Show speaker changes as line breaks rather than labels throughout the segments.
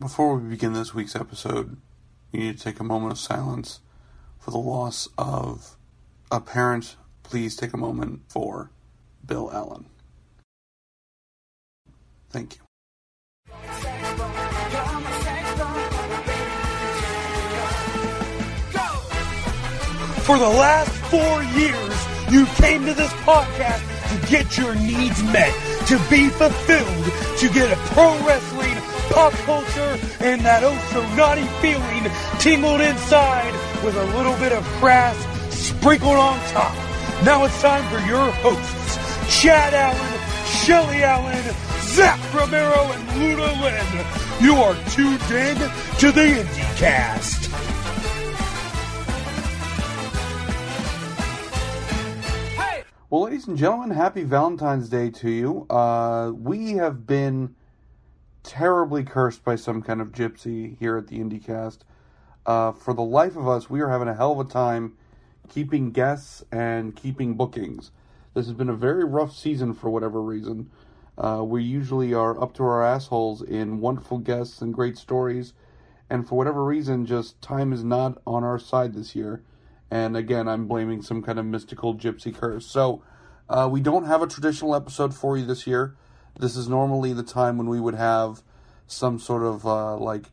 Before we begin this week's episode, you need to take a moment of silence for the loss of a parent. Please take a moment for Bill Allen. Thank you.
For the last four years, you came to this podcast to get your needs met, to be fulfilled, to get a pro wrestling, pop culture, and that oh so naughty feeling tingled inside with a little bit of crass sprinkled on top. Now it's time for your hosts, Chad Allen, Shelly Allen, Zach Romero, and Luna Lynn. You are tuned in to the IndieCast.
Well, ladies and gentlemen, happy Valentine's Day to you. Uh, we have been terribly cursed by some kind of gypsy here at the IndieCast. Uh, for the life of us, we are having a hell of a time keeping guests and keeping bookings. This has been a very rough season for whatever reason. Uh, we usually are up to our assholes in wonderful guests and great stories, and for whatever reason, just time is not on our side this year. And again, I'm blaming some kind of mystical gypsy curse. So, uh, we don't have a traditional episode for you this year. This is normally the time when we would have some sort of uh, like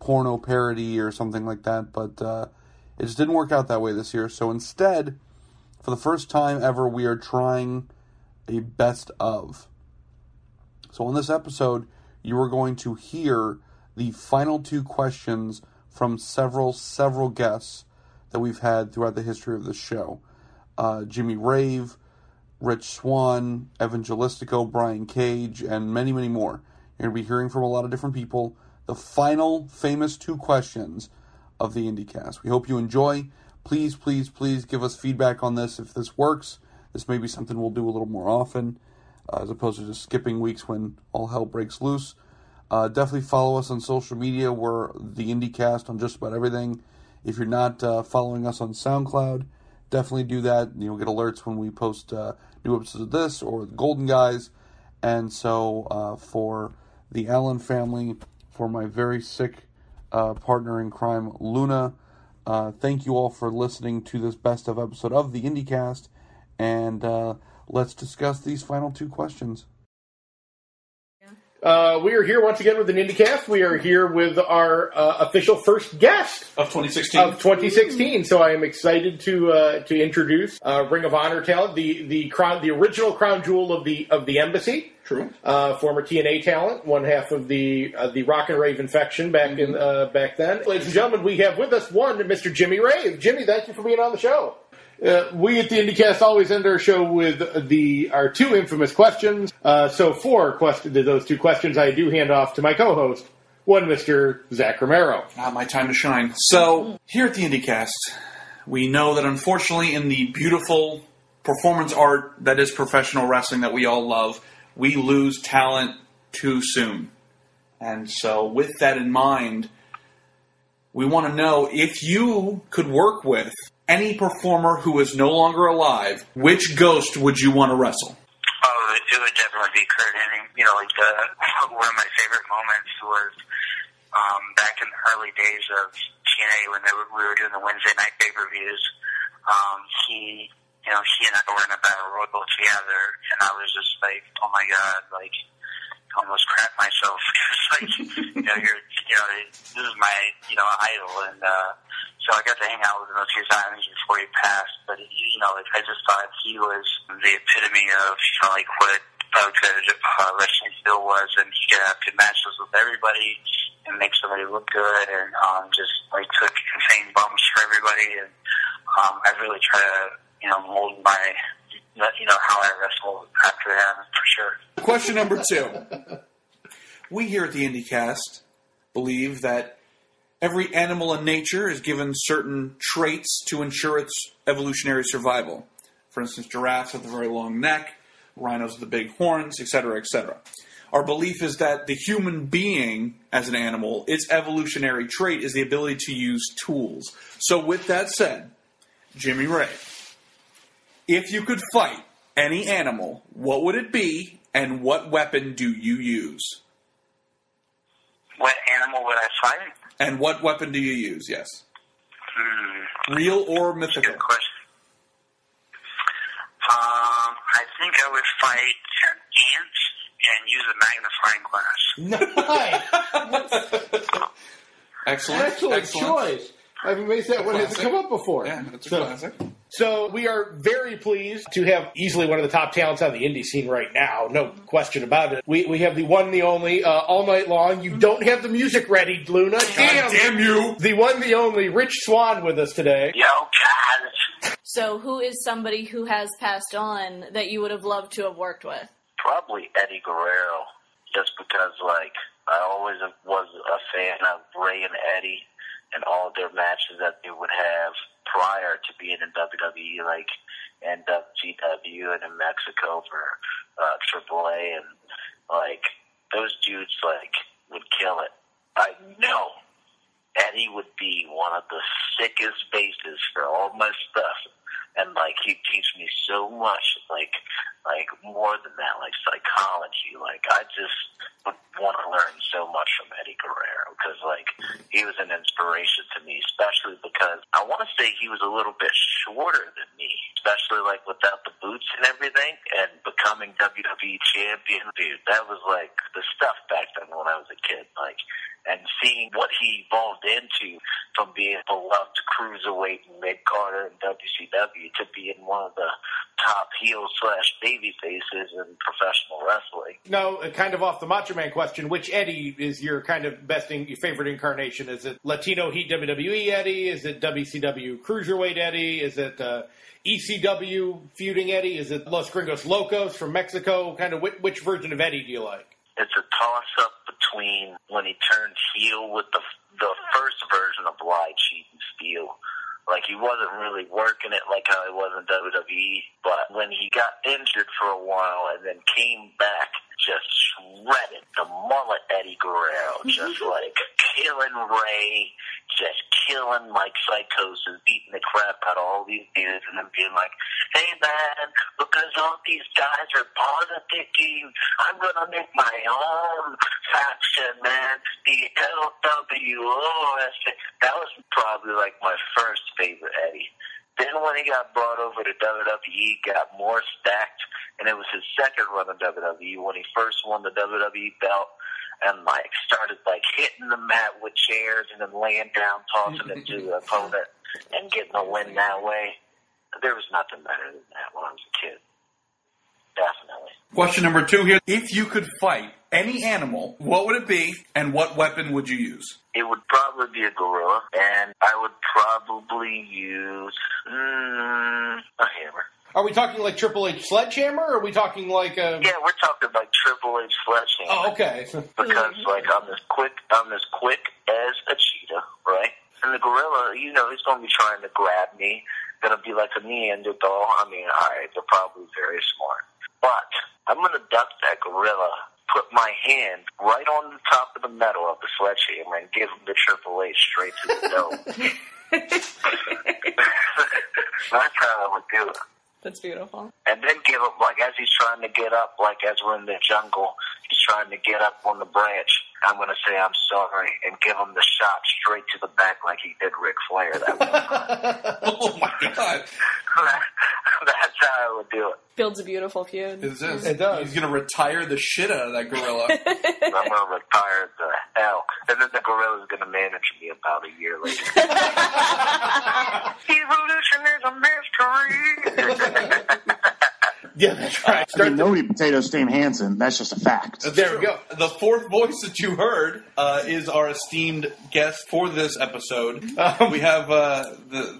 porno parody or something like that, but uh, it just didn't work out that way this year. So instead, for the first time ever, we are trying a best of. So on this episode, you are going to hear the final two questions from several, several guests that we've had throughout the history of the show. Uh, Jimmy Rave, Rich Swann, Evangelistico, Brian Cage, and many, many more. You're going to be hearing from a lot of different people. The final famous two questions of the IndieCast. We hope you enjoy. Please, please, please give us feedback on this. If this works, this may be something we'll do a little more often, uh, as opposed to just skipping weeks when all hell breaks loose. Uh, definitely follow us on social media. We're the IndieCast on just about everything. If you're not uh, following us on SoundCloud, definitely do that. You'll get alerts when we post uh, new episodes of this or the Golden Guys. And so, uh, for the Allen family, for my very sick uh, partner in crime, Luna, uh, thank you all for listening to this best of episode of the IndieCast. And uh, let's discuss these final two questions.
Uh, we are here once again with an IndieCast. We are here with our uh, official first guest
of 2016.
of 2016. So I am excited to uh, to introduce uh, Ring of Honor talent, the the crown, the original crown jewel of the of the embassy.
True.
Uh, former TNA talent, one half of the uh, the Rock and Rave infection back in uh, back then. Ladies and gentlemen, we have with us one Mr. Jimmy Rave. Jimmy, thank you for being on the show. Uh, we at the IndieCast always end our show with the our two infamous questions. Uh, so for question, those two questions, I do hand off to my co-host, one Mr. Zach Romero.
Ah, my time to shine. So, here at the IndieCast, we know that unfortunately, in the beautiful performance art that is professional wrestling that we all love, we lose talent too soon. And so, with that in mind, we want to know if you could work with any performer who is no longer alive, which ghost would you want to wrestle?
Oh, it would definitely be Curt Hennig. You know, like the one of my favorite moments was um, back in the early days of TNA when were, we were doing the Wednesday night pay per views. Um, he, you know, he and I were in a battle royal together, and I was just like, oh my god, like almost crap myself. Because like you know you're you know this is my you know idol. And uh so I got to hang out with him a few times before he passed. But you know like I just thought he was the epitome of you know like what uh, uh, wrestling still was. And he could have good matches with everybody and make somebody look good and um just like took insane bumps for everybody. And um I really try to you know mold my you know how I wrestle after him for sure.
Question number two. We here at the IndieCast believe that every animal in nature is given certain traits to ensure its evolutionary survival. For instance, giraffes have a very long neck, rhinos have the big horns, etc., etc. Our belief is that the human being, as an animal, its evolutionary trait is the ability to use tools. So, with that said, Jimmy Rave, if you could fight any animal, what would it be, and what weapon do you use?
What animal would I fight?
And what weapon do you use? Yes.
Hmm.
Real or mythical?
Good question. Um, I think I would fight an ant and use a magnifying glass.
Nice.
Excellent.
Excellent, choice. I've amazed that one hasn't come up before.
Yeah, that's a
So-
classic.
So we are very pleased to have easily one of the top talents on the indie scene right now. No question about it. We we have the one, the only, uh, all night long. You don't have the music ready, Luna. Damn,
damn you!
The one, the only, Rich Swann with us today.
Yo, guys.
So, who is somebody who has passed on that you would have loved to have worked with?
Probably Eddie Guerrero, just because, like, I always was a fan of Rey and Eddie and all their matches that they would have prior to being in WWE, like in WCW and in Mexico for uh, AAA, and like those dudes, like would kill it. I know Eddie would be one of the sickest bases for all my stuff. And like he'd teach me so much, like like more than that, like psychology. Like I just would want to learn so much from Eddie Guerrero he was an inspiration to me, especially because I want to say he was a little bit shorter than me, especially like without the boots and everything, and becoming WWE champion. Dude, that was like the stuff back then when I was a kid. Like and seeing what he evolved into from being a beloved cruiserweight in mid Carter and WCW to being one of the top heel slash baby faces in professional wrestling.
No, uh, kind of off the Macho Man question. Which Eddie is your kind of best, in, your favorite incarnation? Is it Latino Heat WWE Eddie? Is it WCW Cruiserweight Eddie? Is it uh, ECW feuding Eddie? Is it Los Gringos Locos from Mexico? Kind of which, which version of Eddie do you like?
It's a toss up between when he turned heel with the the first version of Lie, Cheat, and Steal. Like he wasn't really working it like how he was in WWE, but when he got injured for a while and then came back, just shredded the mullet Eddie Guerrero, just like killing Rey, just killing like Psicosis, beating the crap out of all these dudes, and then being like, "Hey man, because all these guys are team, I'm gonna make my own faction, man. The LWO." That was probably like my first favorite Eddie. Then when he got brought over to WWE, got more stacked, and it was his second run of WWE when he first won the WWE belt and like started like hitting the mat with chairs and then laying down, tossing it to the opponent and getting a win that way. There was nothing better than that when I was a kid. Definitely.
Question number two here. If you could fight any animal, what would it be and what weapon would you use?
It would probably be a gorilla, and I would probably use mm, a hammer.
Are we talking like Triple H Sledgehammer? Or are we talking like a?
Yeah, we're talking like Triple H sledgehammer.
Oh, okay.
because mm-hmm. like I'm as quick I'm as quick as a cheetah, right? And the gorilla, you know, he's gonna be trying to grab me, gonna be like a Neanderthal. I mean, alright, they're probably very smart. But I'm gonna duck that gorilla, put my hand right on the top of the metal of the sledgehammer and give him the Triple H straight to the dome. That's how I would do it.
That's beautiful.
And then give him, like, as he's trying to get up, like, as we're in the jungle, he's trying to get up on the branch. I'm going to say, I'm sorry, and give him the shot straight to the back like he did Ric Flair that one time.
Oh my god.
That's how I would do it.
Builds a beautiful feud.
Is this?
It does.
He's gonna retire the shit out of that gorilla.
I'm going to retire the hell. And then the is going to manage me about a year later. Evolution is a mystery.
yeah, that's right.
I
Start
mean, nobody potatoes Stan Hansen. That's just a fact.
There we go.
The fourth voice that you heard uh, is our esteemed guest for this episode.
Um,
we have uh, the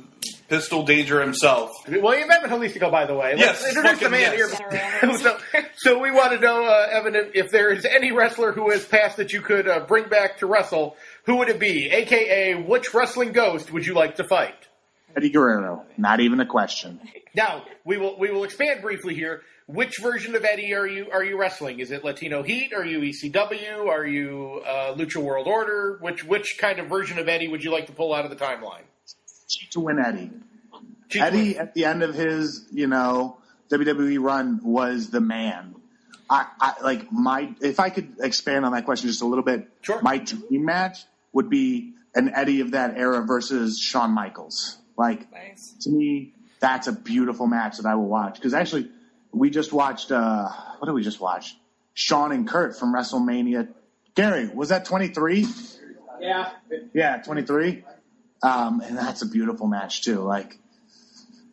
Pistol Danger himself.
William Evan Holistico, by the way.
Yes,
Let's introduce the man
yes.
here. so, so we want to know, uh, Evan, if- if there is any wrestler who has passed that you could uh, bring back to wrestle, who would it be? AKA, which wrestling ghost would you like to fight?
Eddie Guerrero. Not even a question.
Now we will we will expand briefly here. Which version of Eddie are you are you wrestling? Is it Latino Heat? Are you ECW? Are you uh, Lucha World Order? Which which kind of version of Eddie would you like to pull out of the timeline?
To win Eddie.
Chief
Eddie, at the end of his, you know, WWE run, was the man. I, I like my if I could expand on that question just a little bit.
Sure.
My dream match would be an Eddie of that era versus Shawn Michaels. Like
Nice.
to me, that's a beautiful match that I will watch. Because actually, we just watched. uh What did we just watch? Shawn and Kurt from WrestleMania. Gary, was that 23?
Yeah.
Yeah, 23. Um, and that's a beautiful match too. Like,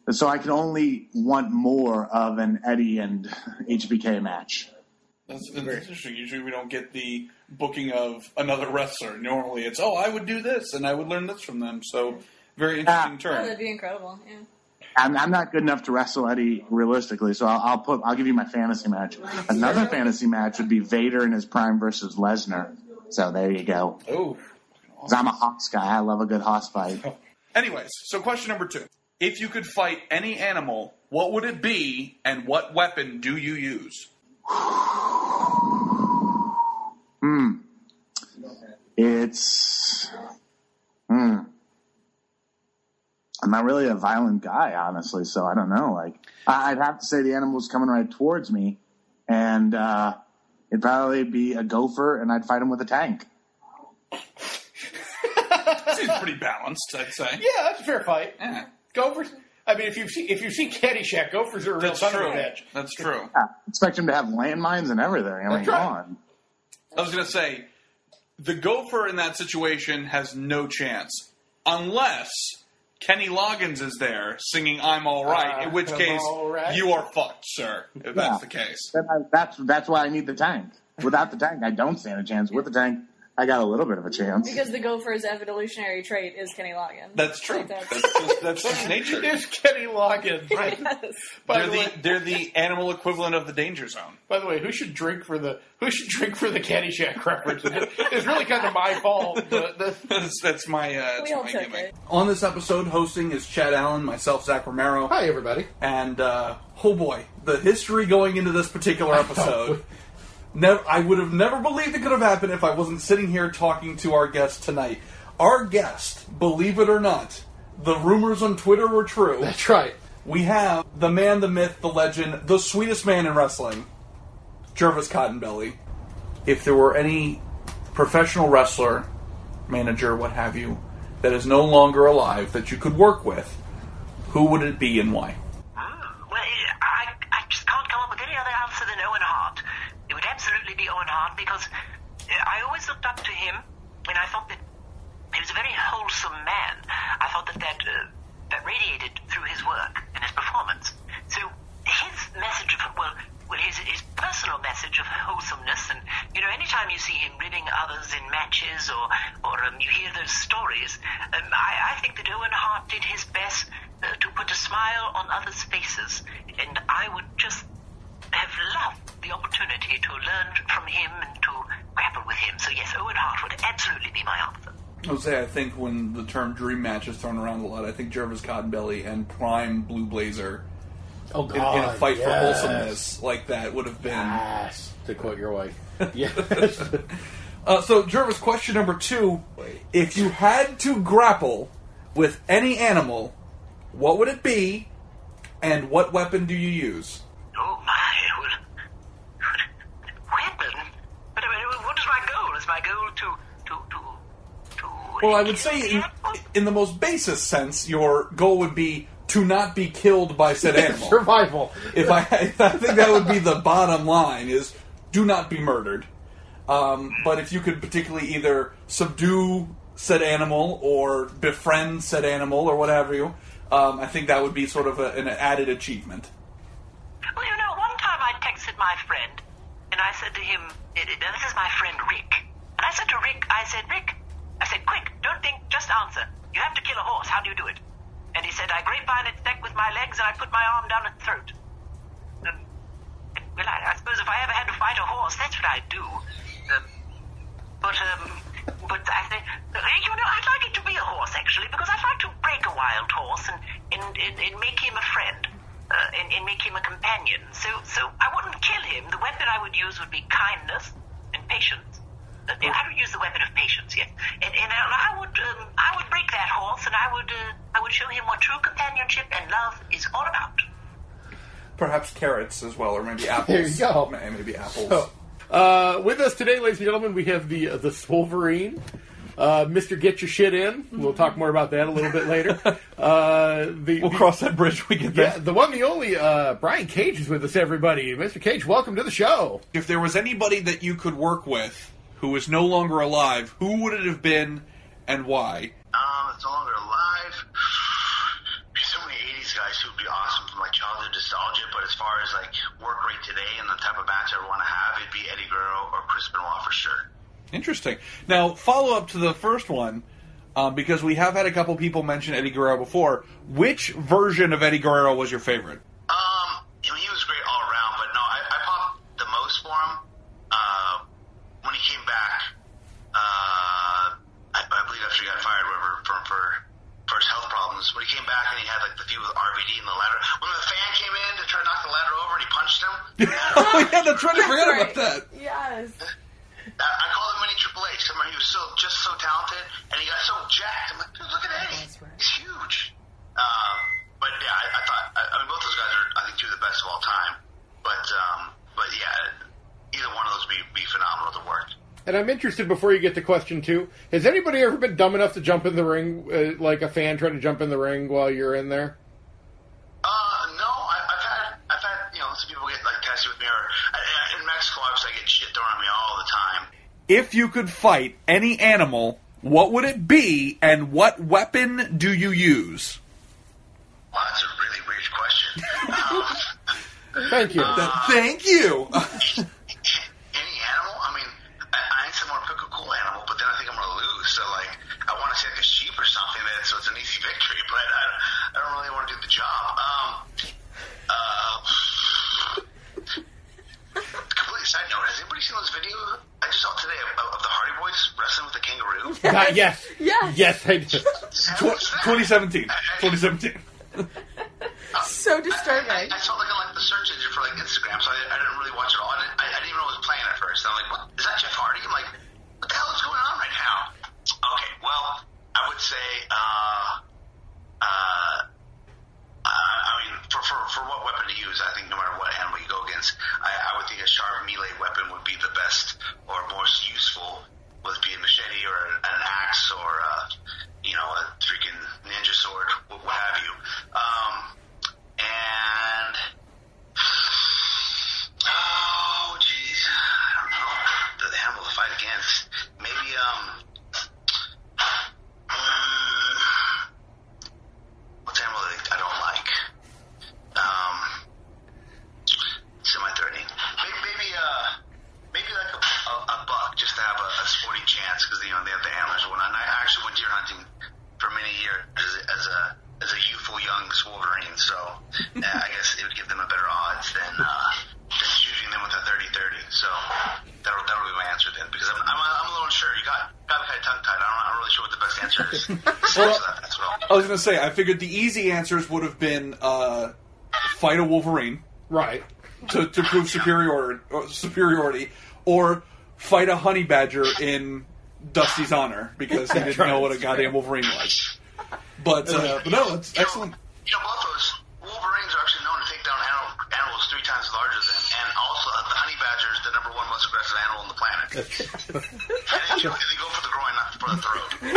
so I can only want more of an Eddie and HBK match.
That's, that's interesting. Usually we don't get the booking of another wrestler. Normally it's, oh, I would do this and I would learn this from them. So very interesting
Ah.
Oh, that'd be incredible. Yeah.
I'm, I'm not good enough to wrestle Eddie realistically, so I'll, I'll put. I'll give you my fantasy match. Another fantasy match would be Vader in his prime versus Lesnar. So there you go.
Oh.
'Cause I'm a hoss guy. I love a good hoss fight.
Anyways, so question number two. If you could fight any animal, what would it be and what weapon do you use? Hmm.
It's. Hmm. I'm not really a violent guy, honestly, so I don't know. Like, I'd have to say the animal's coming right towards me, and uh, it'd probably be a gopher, and I'd fight him with a tank.
Seems pretty balanced, I'd say.
Yeah, that's a fair fight.
Yeah.
Gophers. I mean, if you've seen if you've seen Caddyshack, Gophers are a real
That's
son of a bitch.
That's true.
Yeah, expect him to have landmines and everything. I mean,
That's
come
right.
on.
I was going to say, the gopher in that situation has no chance unless Kenny Loggins is there singing "I'm All Right,"
Uh,
in which
I'm
case
all right.
you are fucked, sir. If that's the case.
Then I, that's that's why I need the tank. Without the tank, I don't stand a chance. With the tank, I got a little bit of a chance.
Because the gopher's evolutionary trait is Kenny Loggins.
That's true.
Like,
That's just, that's just nature.
There's Kenny Loggins. Right.
Yes.
By
They're
the,
the
way,
they're the animal equivalent of the danger zone.
by the way, who should drink for the who should drink for the Caddyshack reference? It's really kind of my fault. The, the,
That's, that's my uh, that's
We all
my
took
gimmick.
it.
On this episode, hosting is Chad Allen, myself, Zach Romero,
hi, everybody.
and uh, oh boy, the history going into this particular episode. Never, I would have never believed it could have happened if I wasn't sitting here talking to our guest tonight. Our guest, believe it or not, the rumors on Twitter were true.
That's right.
We have the man, the myth, the legend, the sweetest man in wrestling, Jervis Cottonbelly. If there were any professional wrestler, manager, what have you, that is no longer alive that you could work with, who would it be and why?
Be Owen Hart because I always looked up to him and I thought that he was a very wholesome man. I thought that that, uh, that radiated through his work and his performance. So his message of, well, well his, his personal message of wholesomeness and, you know, anytime you see him ribbing others in matches or, or um, you hear those stories, um, I, I think that Owen Hart did his best uh, to put a smile on others' faces. And I would just have loved the opportunity to learn from him and to grapple with him. So yes, Owen Hart would absolutely be my answer.
I would say I think when the term dream match is thrown around a lot, I think Jervis Cottonbelly and Prime Blue Blazer
Oh
in, in a fight for wholesomeness like that would have been.
Yes, to quote your wife. Yes.
Uh, so, Jervis, question number two: If you had to grapple with any animal, what would it be, and what weapon do you use?
Oh my, well, weapon? But I mean, what is my goal? Is my goal to to to to?
Well, I would say, in, in the most basis sense, your goal would be to not be killed by said animal.
Survival.
if I, I think that would be the bottom line: is do not be murdered. Um, but if you could particularly either subdue said animal or befriend said animal or whatever you, um, I think that would be sort of a, an added achievement.
Well, you know, one time I texted my friend, and I said to him, "Eh, eh, "This is my friend Rick." And I said to Rick, "I said, Rick, I said, quick, don't think, just answer. You have to kill a horse. How do you do it?" And he said, "I grapevine its neck with my legs, and I put my arm down its throat." Um, well, I, I suppose if I ever had to fight a horse, that's what I'd do. Um, but um, but I think you know, I'd like it to be a horse actually, because I'd like to break a wild horse and and, and, and make him a friend. Uh, and, and make him a companion. So, so I wouldn't kill him. The weapon I would use would be kindness and patience. I would use the weapon of patience, yes. And, and I would, um, I would break that horse, and I would, uh, I would show him what true companionship and love is all about.
Perhaps carrots as well, or maybe apples.
There you go.
May- Maybe apples.
So, uh, with us today, ladies and gentlemen, we have the uh, the Wolverine, uh, Mister Get Your Shit In. We'll talk more about that a little bit later. Uh, the,
we'll
the-
cross that bridge when we get there.
Yeah, the one, the only uh, Brian Cage is with us. Everybody, Mr. Cage, welcome to the show.
If there was anybody that you could work with who is no longer alive, who would it have been and why?
Um, it's no longer alive. There's so many 80s guys who'd be awesome from like childhood nostalgia, but as far as like work rate today and the type of match I want to have, it'd be Eddie Guerrero or Chris Benoit for sure.
Interesting. Now, follow up to the first one, um, because we have had a couple people mention Eddie Guerrero before. Which version of Eddie Guerrero was your favorite?
Um, I mean, he was great all around, but no, I, I popped the most for him uh, when he came back. Uh, I, I believe after he got fired, whatever, for, for for his health problems. When he came back and he had like the feud with RVD in the ladder. When the fan came in to try to knock the ladder over and he punched him.
Oh yeah, that's right. I forgot about that.
Yes.
I, I call him mini Triple H. I mean, he was so just so talented, and he got so jacked. I'm like, dude, look at Eddie. He's huge. Um, but yeah, I, I thought. I, I mean, both those guys are, I think, two of the best of all time. But um, but yeah, either one of those would be, be phenomenal to work.
And I'm interested before you get to question two. Has anybody ever been dumb enough to jump in the ring, uh, like a fan trying to jump in the ring while you're in there?
If you could fight any animal, what would it be, and what weapon do you use?
Wow, that's a really weird question.
Thank you.
Thank you.
Uh, any animal? I mean, I, I ain't someone pick a cool animal, but then I think I'm gonna lose. So like, I want to say like a sheep or something that so it's an easy victory, but I, I don't really want to do the job. Um, uh, completely side note. Has anybody seen this video I just saw today of, of the Hardy Boys wrestling with the kangaroo?
Uh, yes.
Yes.
Yes, I did.
Tw- 2017. 2017.
So disturbing.
I, I saw like on like the search engine for like Instagram, so I, I didn't really watch it all. I didn't, I, I didn't even know it was playing at first. I'm like, what is that Jeff Hardy? I'm like, what the hell is going on right now? Okay, well, I would say, uh, uh, I, I mean, for, for for what weapon to use, I think no matter what animal you go against, I, I would think a sharp melee weapon would be the best or most useful, it be a machete or an, an axe or uh, you know a freaking ninja sword, what have you.
Going to say, I figured the easy answers would have been uh, fight a Wolverine
Right.
to, to prove superiority, or superiority, or fight a honey badger in Dusty's honor because he didn't know what a goddamn Wolverine was. But, uh, but no, it's
You know,
excellent.
You know, both those Wolverines are actually known to take down animals three times larger than, and also the honey badger is the number one most aggressive animal on the planet. and they, they go for the groin, not the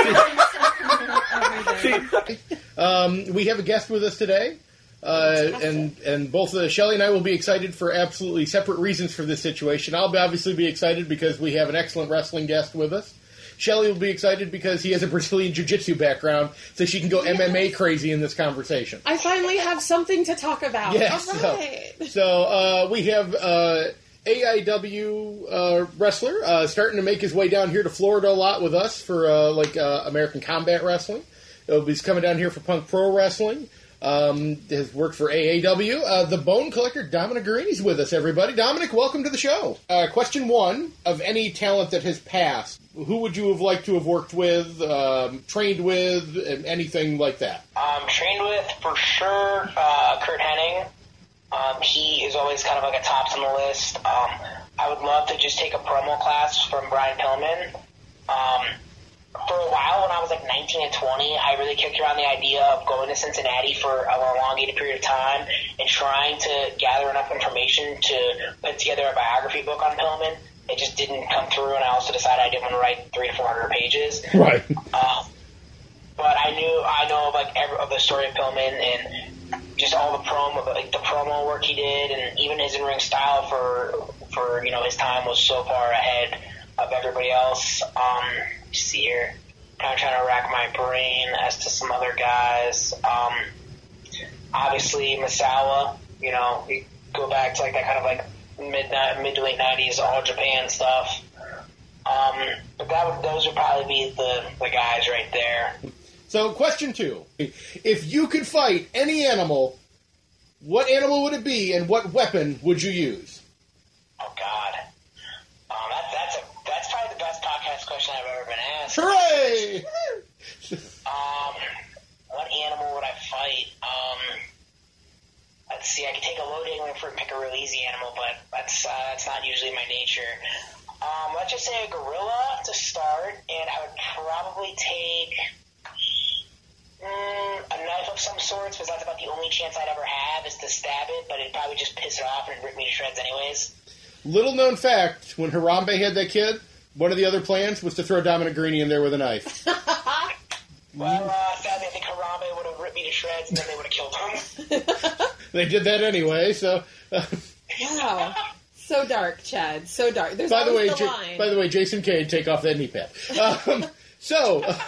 throat.
Um, we have a guest with us today. Uh, and and both uh, Shelly and I will be excited for absolutely separate reasons for this situation. I'll obviously be excited because we have an excellent wrestling guest with us. Shelly will be excited because he has a Brazilian jiu-jitsu background, so she can go MMA crazy in this conversation.
I finally have something to talk about.
Yes.
All right.
So uh, we have uh, AIW uh, wrestler uh, starting to make his way down here to Florida a lot with us for uh, like uh, American Combat Wrestling. Uh, he's coming down here for Punk Pro Wrestling. Um, has worked for AAW. Uh, the Bone Collector Dominic Garrini's with us. Everybody, Dominic, welcome to the show. Question one: Of any talent that has passed, who would you have liked to have worked with, um, trained with, anything like that?
Um, trained with for sure Curt Hennig. Um, he is always kind of like a tops on the list. Um, I would love to just take a promo class from Brian Pillman. Um, for a while, when I was like 19 and 20, I really kicked around the idea of going to Cincinnati for an elongated period of time and trying to gather enough information to put together a biography book on Pillman. It just didn't come through, and I also decided I didn't want to write three to four hundred pages.
Right.
Um, but I knew I know of like every, of the story of Pillman and just all the promo, like the promo work he did, and even his in ring style for for you know his time was so far ahead of everybody else. Um, see here, kind of trying to rack my brain as to some other guys. Um, obviously Misawa, you know, go back to like that kind of like mid mid to late nineties all Japan stuff. Um, but that would, those would probably be the, the guys right there.
So, question two: If you could fight any animal, what animal would it be, and what weapon would you use?
Oh God, um, that, that's a that's probably the best podcast question I've ever been asked.
Hooray!
Um, what animal would I fight? Um, let's see. I could take a dangling fruit and pick a real easy animal, but that's uh, that's not usually my nature. Um, let's just say a gorilla to start, and I would probably take mm, a knife of some sorts, because that's about the only chance I'd ever have is to stab it. But it'd probably just piss it off and rip me to shreds, anyways.
Little known fact: when Harambe had that kid, one of the other plans was to throw Dominic Garrini in there with a knife.
Well, uh, sadly, I think Harambe would have ripped me to shreds, and then they would have killed him.
they did that anyway. So, uh,
Wow. So dark, Chad. So dark. There's
by the way,
the
Ja-
line.
by the way, Jason Cade, take off that knee pad. Um, so. uh,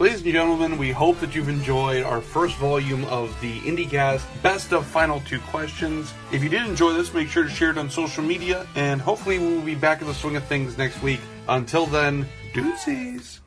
Ladies and gentlemen, we hope that you've enjoyed our first volume of the IndieCast Best of Final Two Questions. If you did enjoy this, make sure to share it on social media, and hopefully we will be back in the swing of things next week. Until then, deuces.